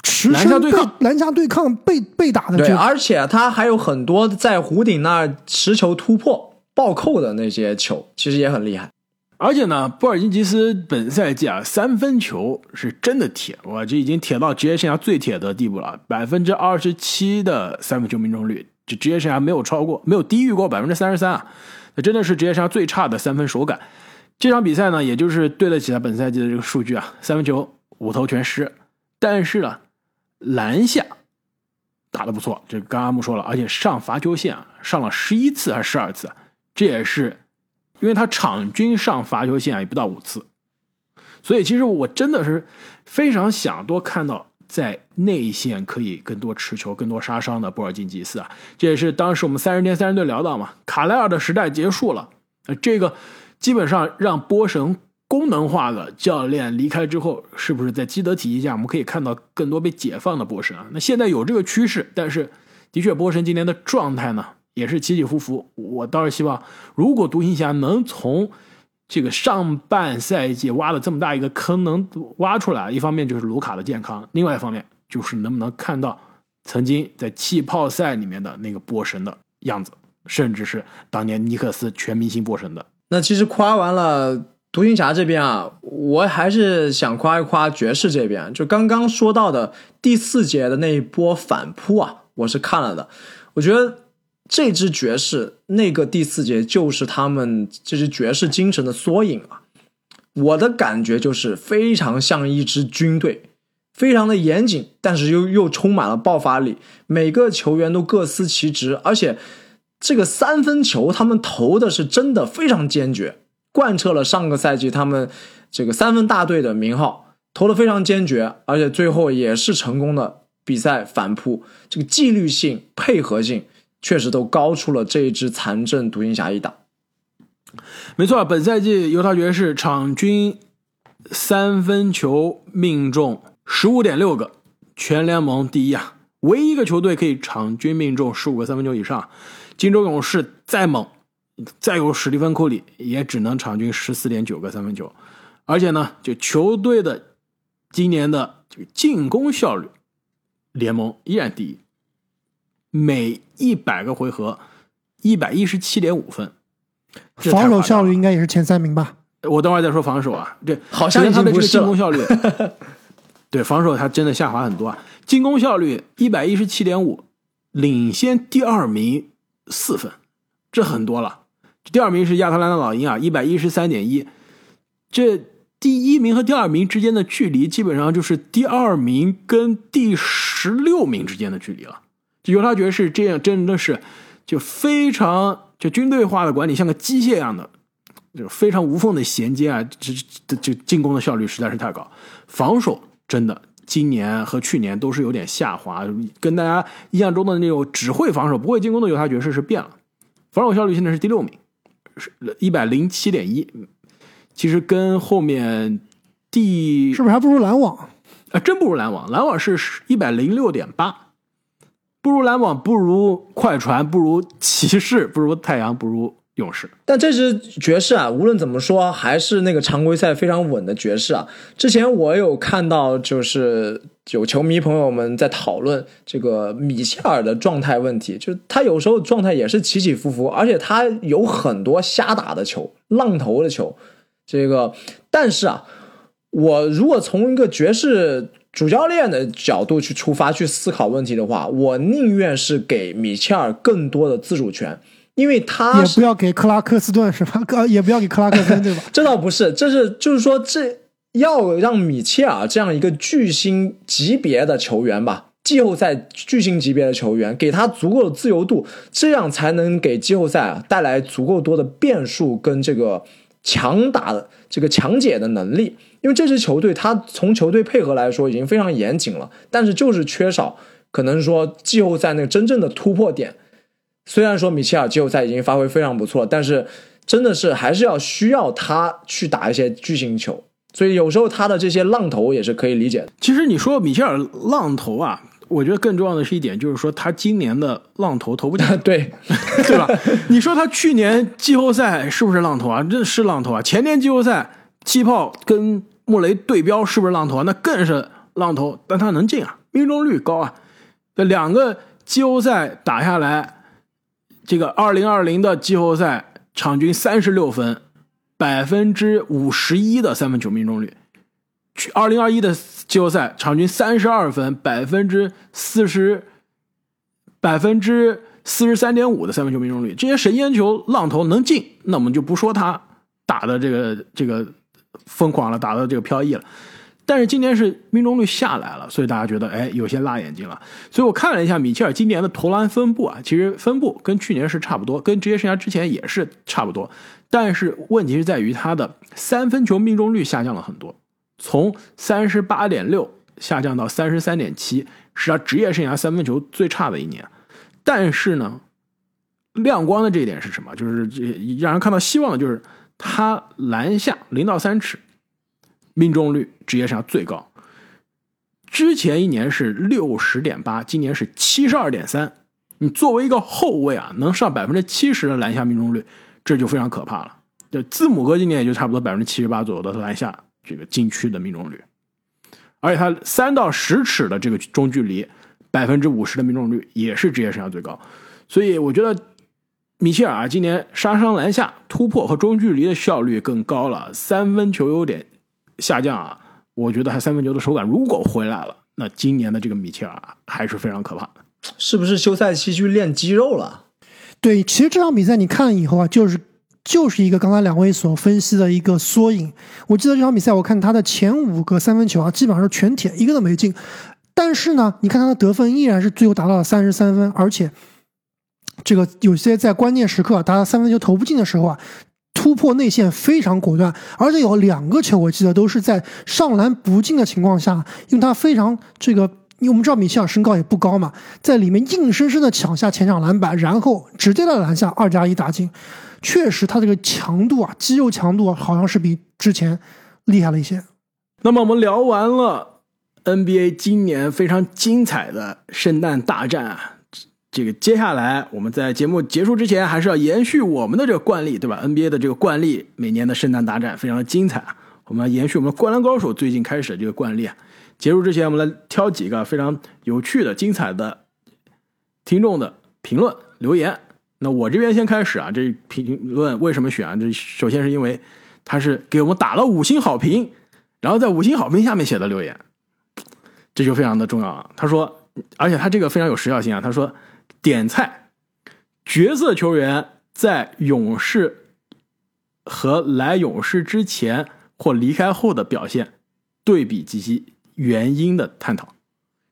持篮下身被对抗篮下对抗被被打的对，这个，而且他还有很多在弧顶那儿持球突破、暴扣的那些球，其实也很厉害。而且呢，波尔津吉斯本赛季啊，三分球是真的铁，哇，这已经铁到职业生涯最铁的地步了，百分之二十七的三分球命中率，这职业生涯没有超过，没有低于过百分之三十三啊，那真的是职业生涯最差的三分手感。这场比赛呢，也就是对得起他本赛季的这个数据啊，三分球五投全失，但是呢，篮下打得不错，这刚刚阿木说了，而且上罚球线啊，上了十一次还是十二次，这也是因为他场均上罚球线啊也不到五次，所以其实我真的是非常想多看到在内线可以更多持球、更多杀伤的波尔津吉斯啊。这也是当时我们三十天三十队聊到嘛，卡莱尔的时代结束了，呃，这个基本上让波神功能化的教练离开之后，是不是在基德体系下我们可以看到更多被解放的波神啊？那现在有这个趋势，但是的确波神今年的状态呢也是起起伏伏。我倒是希望，如果独行侠能从这个上半赛季挖了这么大一个坑能挖出来，一方面就是卢卡的健康，另外一方面就是能不能看到曾经在气泡赛里面的那个波神的样子，甚至是当年尼克斯全明星波神的。那其实夸完了独行侠这边啊，我还是想夸一夸爵士这边。就刚刚说到的第四节的那一波反扑啊，我是看了的。我觉得这支爵士那个第四节就是他们这支爵士精神的缩影啊。我的感觉就是非常像一支军队，非常的严谨，但是又又充满了爆发力，每个球员都各司其职，而且这个三分球他们投的是真的非常坚决，贯彻了上个赛季他们这个三分大队的名号，投的非常坚决，而且最后也是成功的比赛反扑，这个纪律性、配合性确实都高出了这一支残阵独行侠一档。没错，本赛季犹他爵士场均三分球命中十五点六个，全联盟第一啊！唯一一个球队可以场均命中十五个三分球以上。金州勇士再猛，再有史蒂芬库里，也只能场均十四点九个三分球。而且呢，就球队的今年的这个进攻效率，联盟依然第一，每一百个回合一百一十七点五分。防守效率应该也是前三名吧？我等会儿再说防守啊，这好像他的这个进攻效率，对防守他真的下滑很多啊。进攻效率一百一十七点五，领先第二名四分，这很多了。第二名是亚特兰大老鹰啊，一百一十三点一，这第一名和第二名之间的距离基本上就是第二名跟第十六名之间的距离了。这犹他爵士这样真的是就非常就军队化的管理，像个机械一样的，就非常无缝的衔接啊，这这这进攻的效率实在是太高，防守真的今年和去年都是有点下滑，跟大家印象中的那种只会防守不会进攻的犹他爵士是变了，防守效率现在是第六名，是一百零七点一，其实跟后面第是不是还不如篮网？啊真不如篮网，篮网是一百零六点八，不如篮网，不如快船，不如骑士，不如太阳，不如勇士。但这支爵士啊，无论怎么说，还是那个常规赛非常稳的爵士啊。之前我有看到，就是有球迷朋友们在讨论这个米切尔的状态问题，就是他有时候状态也是起起伏伏，而且他有很多瞎打的球、浪投的球。这个，但是啊，我如果从一个爵士主教练的角度去出发去思考问题的话，我宁愿是给米切尔更多的自主权，因为他是也不要给克拉克斯顿是吧？呃，也不要给克拉克森对吧？这倒不是，这是就是说，这要让米切尔这样一个巨星级别的球员吧，季后赛巨星级别的球员，给他足够的自由度，这样才能给季后赛啊带来足够多的变数跟这个强打的这个强解的能力。因为这支球队，他从球队配合来说已经非常严谨了，但是就是缺少可能说季后赛那个真正的突破点。虽然说米切尔季后赛已经发挥非常不错，但是真的是还是要需要他去打一些巨星球。所以有时候他的这些浪头也是可以理解的。其实你说米切尔浪头啊。我觉得更重要的是一点，就是说他今年的浪头投不进，对 对吧？你说他去年季后赛是不是浪头啊？这是浪头啊！前年季后赛气泡跟穆雷对标是不是浪头啊？那更是浪头，但他能进啊，命中率高啊。这两个季后赛打下来，这个二零二零的季后赛场均三十六分，百分之五十一的三分球命中率。二零二一的季后赛，场均三十二分，百分之四十，百分之四十三点五的三分球命中率，这些神仙球浪头能进，那我们就不说他打的这个这个疯狂了，打的这个飘逸了。但是今年是命中率下来了，所以大家觉得哎有些辣眼睛了。所以我看了一下米切尔今年的投篮分布啊，其实分布跟去年是差不多，跟职业生涯之前也是差不多。但是问题是在于他的三分球命中率下降了很多。从三十八点六下降到三十三点七，是他职业生涯三分球最差的一年。但是呢，亮光的这一点是什么？就是这让人看到希望的，就是他篮下零到三尺命中率职业生涯最高。之前一年是六十点八，今年是七十二点三。你作为一个后卫啊，能上百分之七十的篮下命中率，这就非常可怕了。就字母哥今年也就差不多百分之七十八左右的篮下。这个禁区的命中率，而且他三到十尺的这个中距离，百分之五十的命中率也是职业生涯最高。所以我觉得米切尔啊，今年杀伤篮下、突破和中距离的效率更高了，三分球有点下降啊。我觉得他三分球的手感如果回来了，那今年的这个米切尔还是非常可怕的。是不是休赛期去练肌肉了？对，其实这场比赛你看了以后啊，就是。就是一个刚才两位所分析的一个缩影。我记得这场比赛，我看他的前五个三分球啊，基本上是全铁，一个都没进。但是呢，你看他的得分依然是最后达到了三十三分，而且这个有些在关键时刻他三分球投不进的时候啊，突破内线非常果断，而且有两个球我记得都是在上篮不进的情况下，用他非常这个，因为我们知道米切尔身高也不高嘛，在里面硬生生的抢下前场篮板，然后直接在篮下二加一打进。确实，他这个强度啊，肌肉强度啊好像是比之前厉害了一些。那么我们聊完了 NBA 今年非常精彩的圣诞大战啊，这个接下来我们在节目结束之前，还是要延续我们的这个惯例，对吧？NBA 的这个惯例，每年的圣诞大战非常的精彩。我们延续我们灌篮高手最近开始的这个惯例啊。结束之前，我们来挑几个非常有趣的、精彩的听众的评论留言。那我这边先开始啊，这评论为什么选啊？这首先是因为他是给我们打了五星好评，然后在五星好评下面写的留言，这就非常的重要啊。他说，而且他这个非常有时效性啊。他说，点菜角色球员在勇士和来勇士之前或离开后的表现对比及其原因的探讨，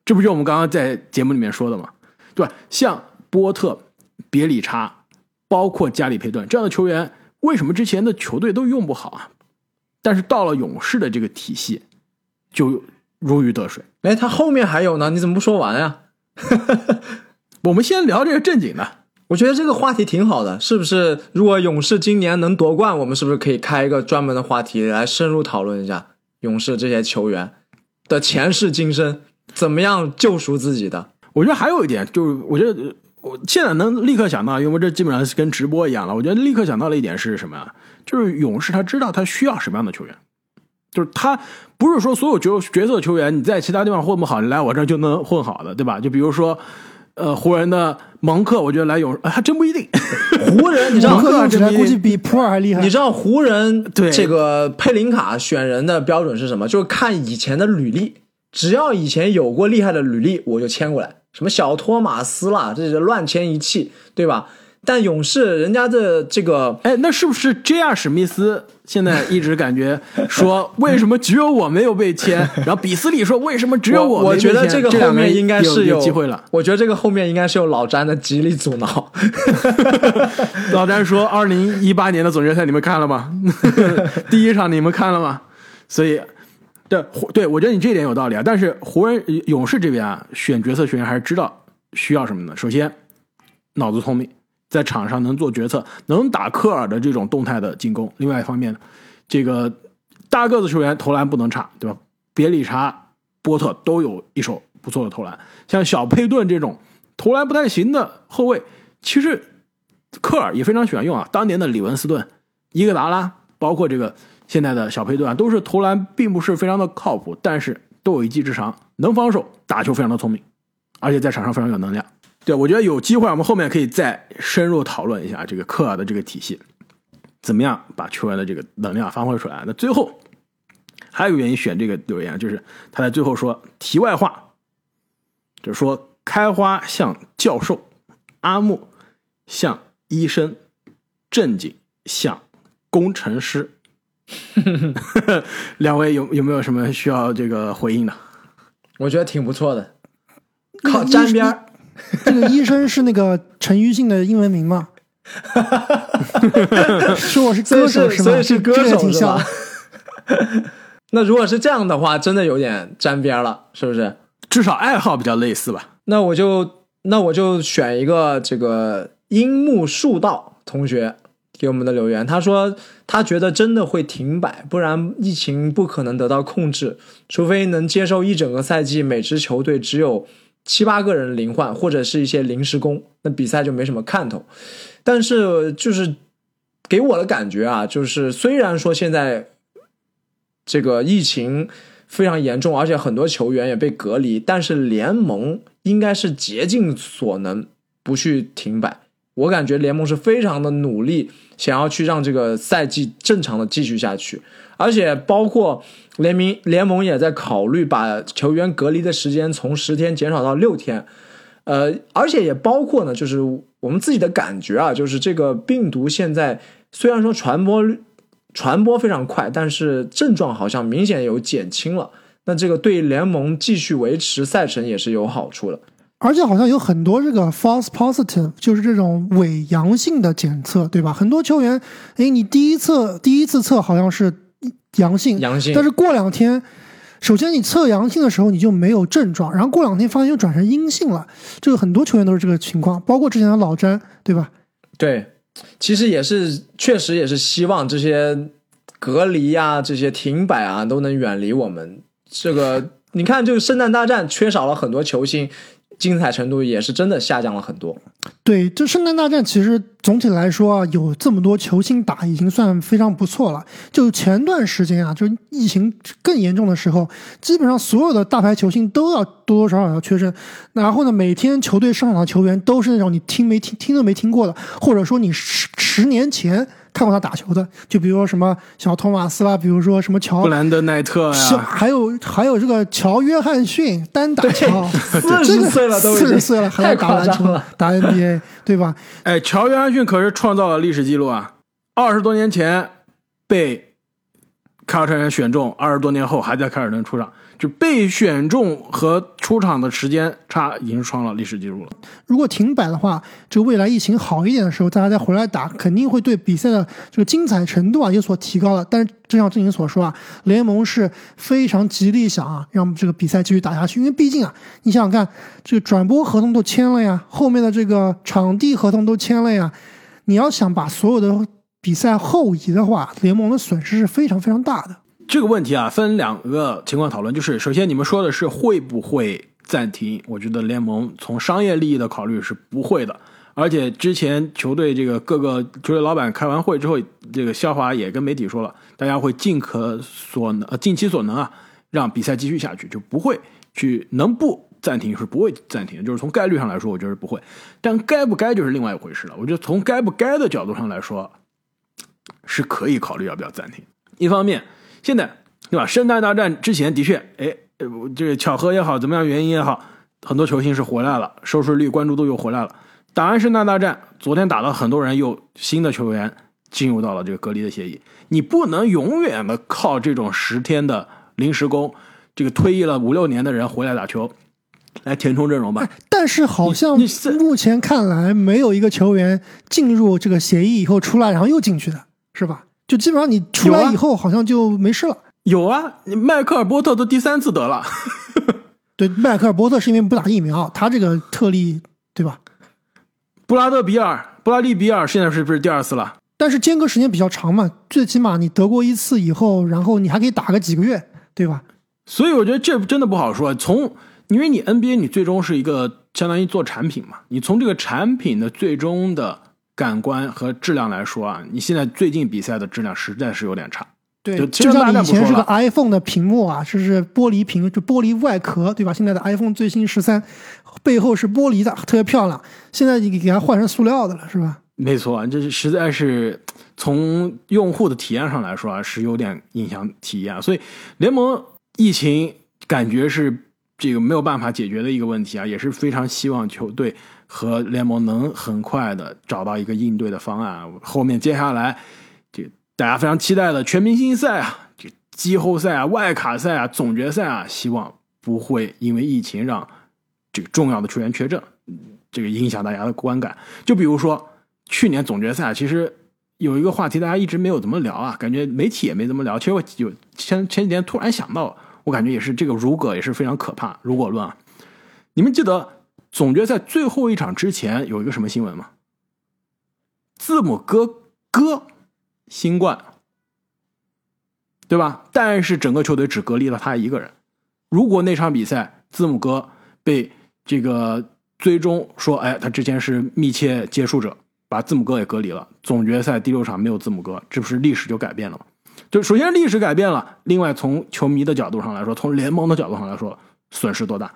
这不就我们刚刚在节目里面说的吗？对吧？像波特。别理查，包括加里佩顿这样的球员，为什么之前的球队都用不好啊？但是到了勇士的这个体系，就如鱼得水。哎，他后面还有呢，你怎么不说完呀？我们先聊这个正经的。我觉得这个话题挺好的，是不是？如果勇士今年能夺冠，我们是不是可以开一个专门的话题来深入讨论一下勇士这些球员的前世今生，怎么样救赎自己的？我觉得还有一点，就是我觉得。我现在能立刻想到，因为这基本上是跟直播一样了。我觉得立刻想到了一点是什么？就是勇士他知道他需要什么样的球员，就是他不是说所有角角色球员你在其他地方混不好，你来我这就能混好的，对吧？就比如说，呃，湖人的蒙克，我觉得来勇士还真不一定。湖人，你知道，蒙克估计比普尔还厉害。你知道湖人对这个佩林卡选人的标准是什么？就是看以前的履历，只要以前有过厉害的履历，我就签过来。什么小托马斯啦，这是乱签一气，对吧？但勇士人家的这个哎，那是不是 J.R. 史密斯现在一直感觉说 为什么只有我没有被签？然后比斯利说为什么只有我没被签觉得这个后面应该是有机会了。我觉得这个后面应该是有老詹的极力阻挠。老詹说：“二零一八年的总决赛你们看了吗？第一场你们看了吗？”所以，对对我觉得你这点有道理啊。但是湖人勇士这边啊，选角色球员还是知道需要什么的。首先，脑子聪明，在场上能做决策，能打科尔的这种动态的进攻。另外一方面呢，这个大个子球员投篮不能差，对吧？别理查、波特都有一手不错的投篮。像小佩顿这种投篮不太行的后卫，其实科尔也非常喜欢用啊。当年的里文斯顿、伊戈达拉，包括这个现在的小配对啊，都是投篮并不是非常的靠谱，但是都有一技之长，能防守，打球非常的聪明，而且在场上非常有能量。对，我觉得有机会，我们后面可以再深入讨论一下这个科尔的这个体系，怎么样把球员的这个能量发挥出来。那最后还有一个原因选这个留言，就是他在最后说题外话，就是说开花像教授，阿木像医生，正经像工程师。两位有有没有什么需要这个回应的？我觉得挺不错的，靠沾边儿。这个医生是那个陈奕迅的英文名吗？说我是歌手吗？是所以是歌手是吧挺像的。？那如果是这样的话，真的有点沾边了，是不是？至少爱好比较类似吧。那我就那我就选一个这个樱木树道同学给我们的留言，他说他觉得真的会停摆，不然疫情不可能得到控制，除非能接受一整个赛季每支球队只有七八个人零换或者是一些临时工，那比赛就没什么看头。但是就是给我的感觉啊，就是虽然说现在这个疫情非常严重，而且很多球员也被隔离，但是联盟应该是竭尽所能不去停摆。我感觉联盟是非常的努力，想要去让这个赛季正常的继续下去，而且包括联名联盟也在考虑把球员隔离的时间从十天减少到六天，呃，而且也包括呢，就是我们自己的感觉啊，就是这个病毒现在虽然说传播传播非常快，但是症状好像明显有减轻了。那这个对联盟继续维持赛程也是有好处的。而且好像有很多这个 false positive，就是这种伪阳性的检测，对吧？很多球员，哎，你第一次第一次测好像是阳性，阳性但是过两天，首先你测阳性的时候你就没有症状，然后过两天发现又转成阴性了，这个很多球员都是这个情况，包括之前的老詹，对吧？对，其实也是确实也是希望这些隔离啊、这些停摆啊都能远离我们。这个你看，这个圣诞大战缺少了很多球星，精彩程度也是真的下降了很多。对，就圣诞大战其实总体来说啊，有这么多球星打，已经算非常不错了。就前段时间啊，就疫情更严重的时候，基本上所有的大牌球星都要多多少少要缺阵。然后呢，每天球队上场的球员都是那种你听没听听都没听过的，或者说你十十年前看过他打球的，就比如说什么小托马斯啦，比如说什么乔布兰德奈特小，呀，还有还有这个乔约翰逊单打乔，四十岁了都四十岁了还在太打篮球夸张了打 NBA，对吧？哎，乔约翰逊可是创造了历史记录啊！二十多年前被凯尔特人选中，二十多年后还在凯尔特人出场，就被选中和出场的时间差已经创了历史记录了。如果停摆的话，这个未来疫情好一点的时候，大家再回来打，肯定会对比赛的这个精彩程度啊有所提高的。但是，就像郑颖所说啊，联盟是非常极力想啊让这个比赛继续打下去，因为毕竟啊，你想想看，这个转播合同都签了呀，后面的这个场地合同都签了呀，你要想把所有的比赛后移的话，联盟的损失是非常非常大的。这个问题啊，分两个情况讨论，就是首先你们说的是会不会暂停，我觉得联盟从商业利益的考虑是不会的。而且之前球队这个各个球队老板开完会之后，这个肖华也跟媒体说了，大家会尽可所能、呃尽其所能啊，让比赛继续下去，就不会去能不暂停是不会暂停。就是从概率上来说，我觉得不会，但该不该就是另外一回事了。我觉得从该不该的角度上来说，是可以考虑要不要暂停。一方面，现在对吧？圣诞大战之前的确，哎，呃这个巧合也好，怎么样原因也好，很多球星是回来了，收视率、关注度又回来了。打完圣诞大战，昨天打了很多人又新的球员进入到了这个隔离的协议，你不能永远的靠这种十天的临时工，这个退役了五六年的人回来打球，来填充阵容吧。但是好像目前看来，没有一个球员进入这个协议以后出来，然后又进去的，是吧？就基本上你出来以后，好像就没事了。有啊，你迈克尔波特都第三次得了，对，迈克尔波特是因为不打疫苗，他这个特例，对吧？布拉德比尔、布拉利比尔现在是不是第二次了？但是间隔时间比较长嘛，最起码你得过一次以后，然后你还可以打个几个月，对吧？所以我觉得这真的不好说。从因为你 NBA 你最终是一个相当于做产品嘛，你从这个产品的最终的感官和质量来说啊，你现在最近比赛的质量实在是有点差。对，就就像你以前是个这个 iPhone 的屏幕啊，就是玻璃屏，就玻璃外壳，对吧？现在的 iPhone 最新十三背后是玻璃的，特别漂亮。现在你给它换成塑料的了，是吧？没错，这是实在是从用户的体验上来说啊，是有点影响体验啊。所以联盟疫情感觉是这个没有办法解决的一个问题啊，也是非常希望球队和联盟能很快的找到一个应对的方案。后面接下来这大家非常期待的全明星赛啊，这季后赛啊、外卡赛啊、总决赛啊，希望不会因为疫情让这个重要的球员缺阵，这个影响大家的观感。就比如说去年总决赛，其实有一个话题大家一直没有怎么聊啊，感觉媒体也没怎么聊。其实我有前前几天突然想到，我感觉也是这个如果也是非常可怕，如果论啊。你们记得总决赛最后一场之前有一个什么新闻吗？字母哥哥新冠，对吧？但是整个球队只隔离了他一个人。如果那场比赛字母哥被这个最终说，哎，他之前是密切接触者，把字母哥也隔离了。总决赛第六场没有字母哥，这不是历史就改变了吗？就首先历史改变了，另外从球迷的角度上来说，从联盟的角度上来说，损失多大，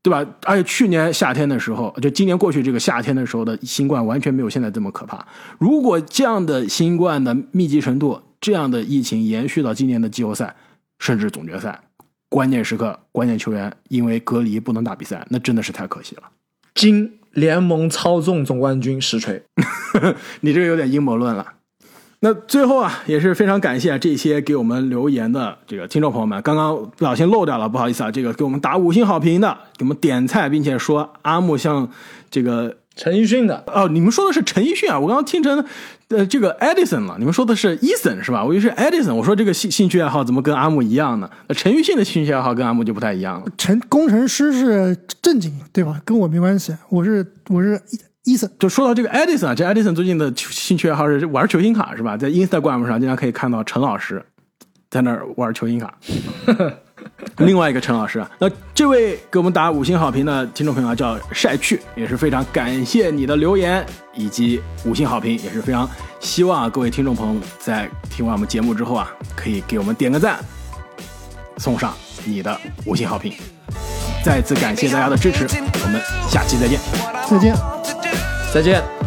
对吧？而且去年夏天的时候，就今年过去这个夏天的时候的新冠完全没有现在这么可怕。如果这样的新冠的密集程度，这样的疫情延续到今年的季后赛，甚至总决赛，关键时刻关键球员因为隔离不能打比赛，那真的是太可惜了。经联盟操纵总冠军实锤。你这个有点阴谋论了。那最后啊，也是非常感谢这些给我们留言的这个听众朋友们，刚刚不小心漏掉了，不好意思啊。这个给我们打五星好评的，给我们点菜，并且说阿木像这个陈奕迅的哦，你们说的是陈奕迅啊，我刚刚听成呃这个 Edison 了，你们说的是 Eason 是吧？我以为是 Edison，我说这个兴兴趣爱好怎么跟阿木一样呢？那陈奕迅的兴趣爱好跟阿木就不太一样了。陈工程师是正经，对吧？跟我没关系，我是我是伊森。就说到这个 Edison 啊，这 Edison 最近的兴趣爱好是玩球星卡是吧？在 Instagram 上经常可以看到陈老师在那儿玩球星卡。另外一个陈老师啊，那这位给我们打五星好评的听众朋友啊，叫晒去，也是非常感谢你的留言以及五星好评，也是非常希望啊各位听众朋友在听完我们节目之后啊，可以给我们点个赞，送上你的五星好评。再次感谢大家的支持，我们下期再见。再见。再见。